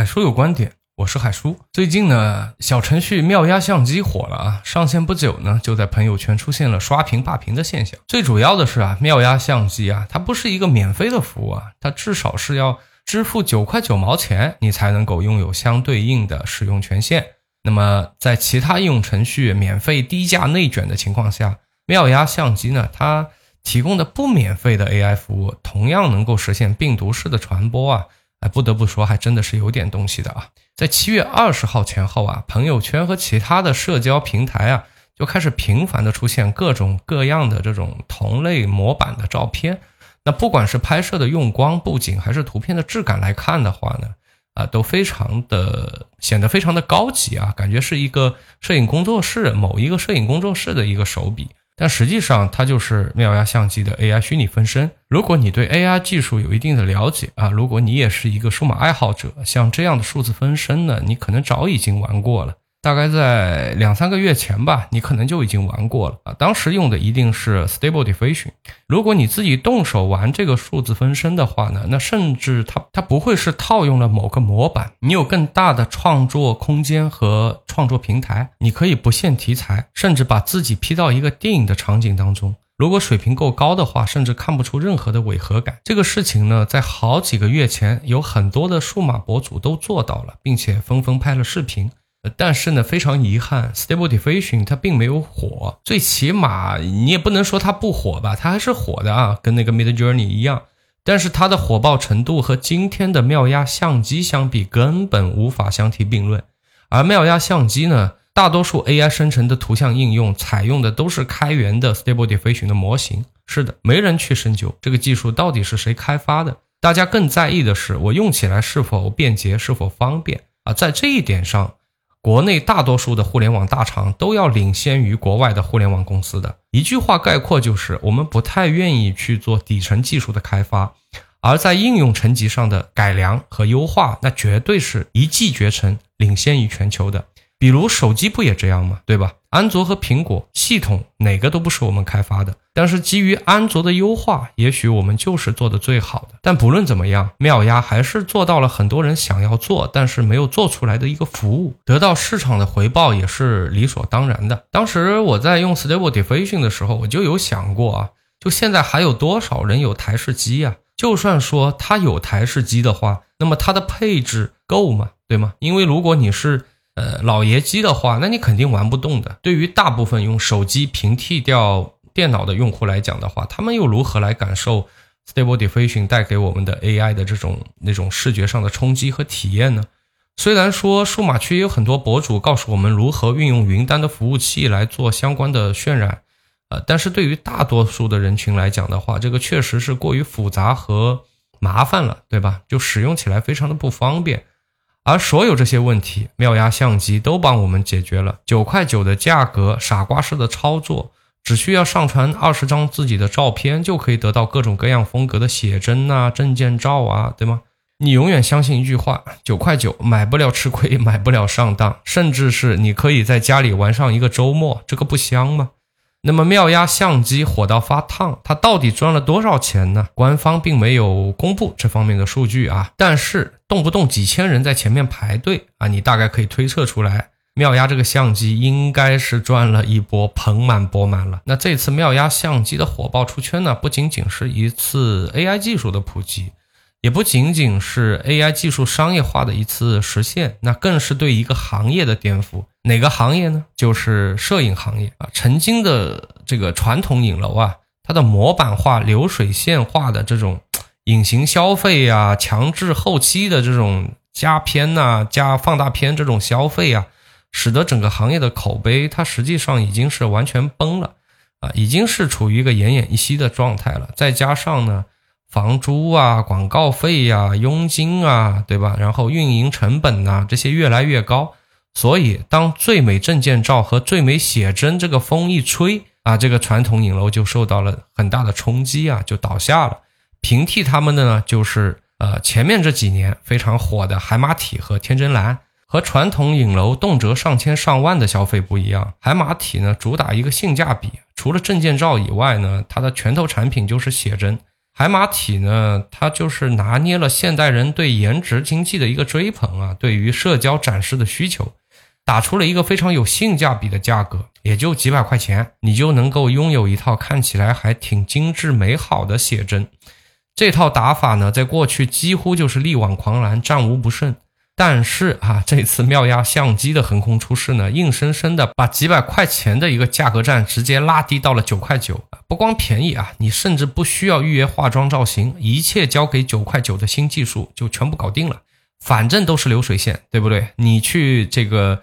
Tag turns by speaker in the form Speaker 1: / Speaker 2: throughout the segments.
Speaker 1: 海叔有观点，我是海叔。最近呢，小程序妙压相机火了啊，上线不久呢，就在朋友圈出现了刷屏霸屏的现象。最主要的是啊，妙压相机啊，它不是一个免费的服务啊，它至少是要支付九块九毛钱，你才能够拥有相对应的使用权限。那么在其他应用程序免费低价内卷的情况下，妙压相机呢，它提供的不免费的 AI 服务，同样能够实现病毒式的传播啊。哎，不得不说，还真的是有点东西的啊！在七月二十号前后啊，朋友圈和其他的社交平台啊，就开始频繁的出现各种各样的这种同类模板的照片。那不管是拍摄的用光、布景，还是图片的质感来看的话呢，啊，都非常的显得非常的高级啊，感觉是一个摄影工作室某一个摄影工作室的一个手笔。但实际上，它就是妙压相机的 AI 虚拟分身。如果你对 AI 技术有一定的了解啊，如果你也是一个数码爱好者，像这样的数字分身呢，你可能早已经玩过了。大概在两三个月前吧，你可能就已经玩过了啊。当时用的一定是 Stable Diffusion。如果你自己动手玩这个数字分身的话呢，那甚至它它不会是套用了某个模板，你有更大的创作空间和创作平台，你可以不限题材，甚至把自己 P 到一个电影的场景当中。如果水平够高的话，甚至看不出任何的违和感。这个事情呢，在好几个月前，有很多的数码博主都做到了，并且纷纷拍了视频。但是呢，非常遗憾，Stable Diffusion 它并没有火。最起码你也不能说它不火吧，它还是火的啊，跟那个 Mid Journey 一样。但是它的火爆程度和今天的妙压相机相比，根本无法相提并论。而妙压相机呢，大多数 AI 生成的图像应用采用的都是开源的 Stable Diffusion 的模型。是的，没人去深究这个技术到底是谁开发的。大家更在意的是我用起来是否便捷，是否方便啊？在这一点上。国内大多数的互联网大厂都要领先于国外的互联网公司的一句话概括就是：我们不太愿意去做底层技术的开发，而在应用层级上的改良和优化，那绝对是一骑绝尘，领先于全球的。比如手机不也这样吗？对吧？安卓和苹果系统哪个都不是我们开发的，但是基于安卓的优化，也许我们就是做的最好的。但不论怎么样，妙鸭还是做到了很多人想要做但是没有做出来的一个服务，得到市场的回报也是理所当然的。当时我在用 Stable Diffusion 的时候，我就有想过啊，就现在还有多少人有台式机啊？就算说他有台式机的话，那么它的配置够吗？对吗？因为如果你是呃，老爷机的话，那你肯定玩不动的。对于大部分用手机平替掉电脑的用户来讲的话，他们又如何来感受 Stable Diffusion 带给我们的 AI 的这种那种视觉上的冲击和体验呢？虽然说数码区也有很多博主告诉我们如何运用云端的服务器来做相关的渲染，呃，但是对于大多数的人群来讲的话，这个确实是过于复杂和麻烦了，对吧？就使用起来非常的不方便。而所有这些问题，妙压相机都帮我们解决了。九块九的价格，傻瓜式的操作，只需要上传二十张自己的照片，就可以得到各种各样风格的写真啊、证件照啊，对吗？你永远相信一句话：九块九买不了吃亏，买不了上当，甚至是你可以在家里玩上一个周末，这个不香吗？那么妙压相机火到发烫，它到底赚了多少钱呢？官方并没有公布这方面的数据啊，但是动不动几千人在前面排队啊，你大概可以推测出来，妙压这个相机应该是赚了一波盆满钵满了。那这次妙压相机的火爆出圈呢，不仅仅是一次 AI 技术的普及。也不仅仅是 AI 技术商业化的一次实现，那更是对一个行业的颠覆。哪个行业呢？就是摄影行业啊！曾经的这个传统影楼啊，它的模板化、流水线化的这种隐形消费啊，强制后期的这种加片呐、加放大片这种消费啊，使得整个行业的口碑它实际上已经是完全崩了啊，已经是处于一个奄奄一息的状态了。再加上呢。房租啊，广告费呀，佣金啊，对吧？然后运营成本呐，这些越来越高，所以当最美证件照和最美写真这个风一吹啊，这个传统影楼就受到了很大的冲击啊，就倒下了。平替他们的呢，就是呃前面这几年非常火的海马体和天真蓝。和传统影楼动辄上千上万的消费不一样，海马体呢主打一个性价比，除了证件照以外呢，它的拳头产品就是写真。海马体呢，它就是拿捏了现代人对颜值经济的一个追捧啊，对于社交展示的需求，打出了一个非常有性价比的价格，也就几百块钱，你就能够拥有一套看起来还挺精致美好的写真。这套打法呢，在过去几乎就是力挽狂澜，战无不胜。但是啊，这次妙压相机的横空出世呢，硬生生的把几百块钱的一个价格战直接拉低到了九块九。不光便宜啊，你甚至不需要预约化妆造型，一切交给九块九的新技术就全部搞定了。反正都是流水线，对不对？你去这个。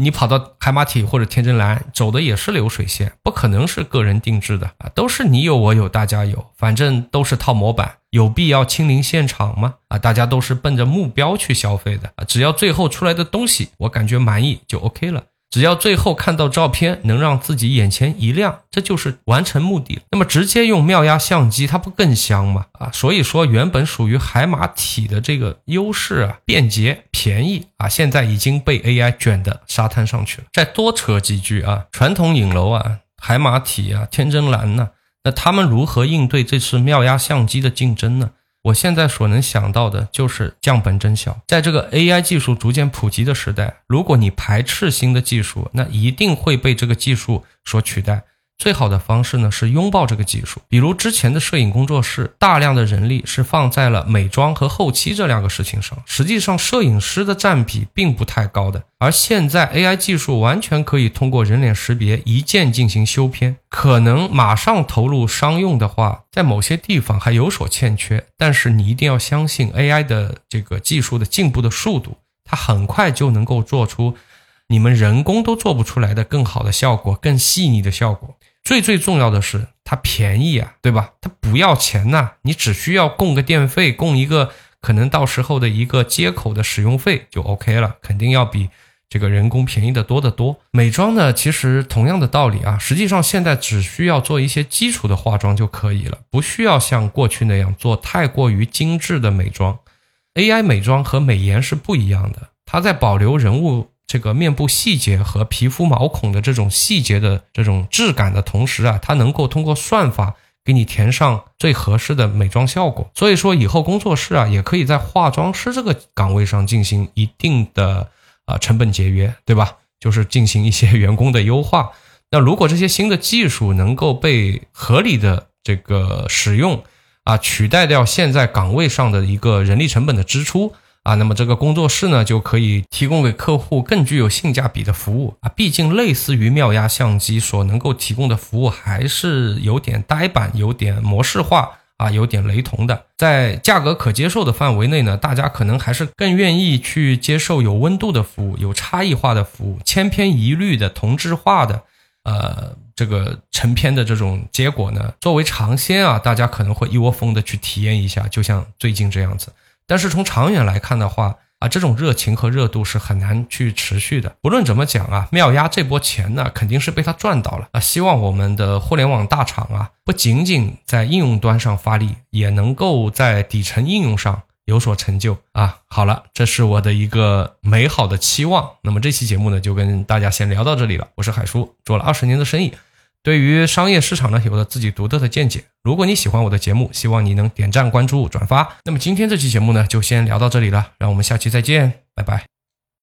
Speaker 1: 你跑到海马体或者天真蓝走的也是流水线，不可能是个人定制的啊，都是你有我有大家有，反正都是套模板，有必要亲临现场吗？啊，大家都是奔着目标去消费的啊，只要最后出来的东西我感觉满意就 OK 了。只要最后看到照片能让自己眼前一亮，这就是完成目的。那么直接用妙压相机，它不更香吗？啊，所以说原本属于海马体的这个优势啊，便捷便宜啊，现在已经被 AI 卷的沙滩上去了。再多扯几句啊，传统影楼啊，海马体啊，天真蓝呢，那他们如何应对这次妙压相机的竞争呢？我现在所能想到的就是降本增效。在这个 AI 技术逐渐普及的时代，如果你排斥新的技术，那一定会被这个技术所取代。最好的方式呢是拥抱这个技术，比如之前的摄影工作室，大量的人力是放在了美妆和后期这两个事情上，实际上摄影师的占比并不太高的。而现在 AI 技术完全可以通过人脸识别一键进行修片，可能马上投入商用的话，在某些地方还有所欠缺。但是你一定要相信 AI 的这个技术的进步的速度，它很快就能够做出你们人工都做不出来的更好的效果，更细腻的效果。最最重要的是，它便宜啊，对吧？它不要钱呐，你只需要供个电费，供一个可能到时候的一个接口的使用费就 OK 了，肯定要比这个人工便宜的多得多。美妆呢，其实同样的道理啊，实际上现在只需要做一些基础的化妆就可以了，不需要像过去那样做太过于精致的美妆。AI 美妆和美颜是不一样的，它在保留人物。这个面部细节和皮肤毛孔的这种细节的这种质感的同时啊，它能够通过算法给你填上最合适的美妆效果。所以说，以后工作室啊，也可以在化妆师这个岗位上进行一定的啊成本节约，对吧？就是进行一些员工的优化。那如果这些新的技术能够被合理的这个使用啊，取代掉现在岗位上的一个人力成本的支出。啊，那么这个工作室呢，就可以提供给客户更具有性价比的服务啊。毕竟类似于妙压相机所能够提供的服务，还是有点呆板、有点模式化啊，有点雷同的。在价格可接受的范围内呢，大家可能还是更愿意去接受有温度的服务、有差异化的服务、千篇一律的同质化的，呃，这个成片的这种结果呢。作为尝鲜啊，大家可能会一窝蜂的去体验一下，就像最近这样子。但是从长远来看的话，啊，这种热情和热度是很难去持续的。不论怎么讲啊，妙鸭这波钱呢，肯定是被他赚到了啊。希望我们的互联网大厂啊，不仅仅在应用端上发力，也能够在底层应用上有所成就啊。好了，这是我的一个美好的期望。那么这期节目呢，就跟大家先聊到这里了。我是海叔，做了二十年的生意。对于商业市场呢，有了自己独特的见解。如果你喜欢我的节目，希望你能点赞、关注、转发。那么今天这期节目呢，就先聊到这里了，让我们下期再见，拜拜。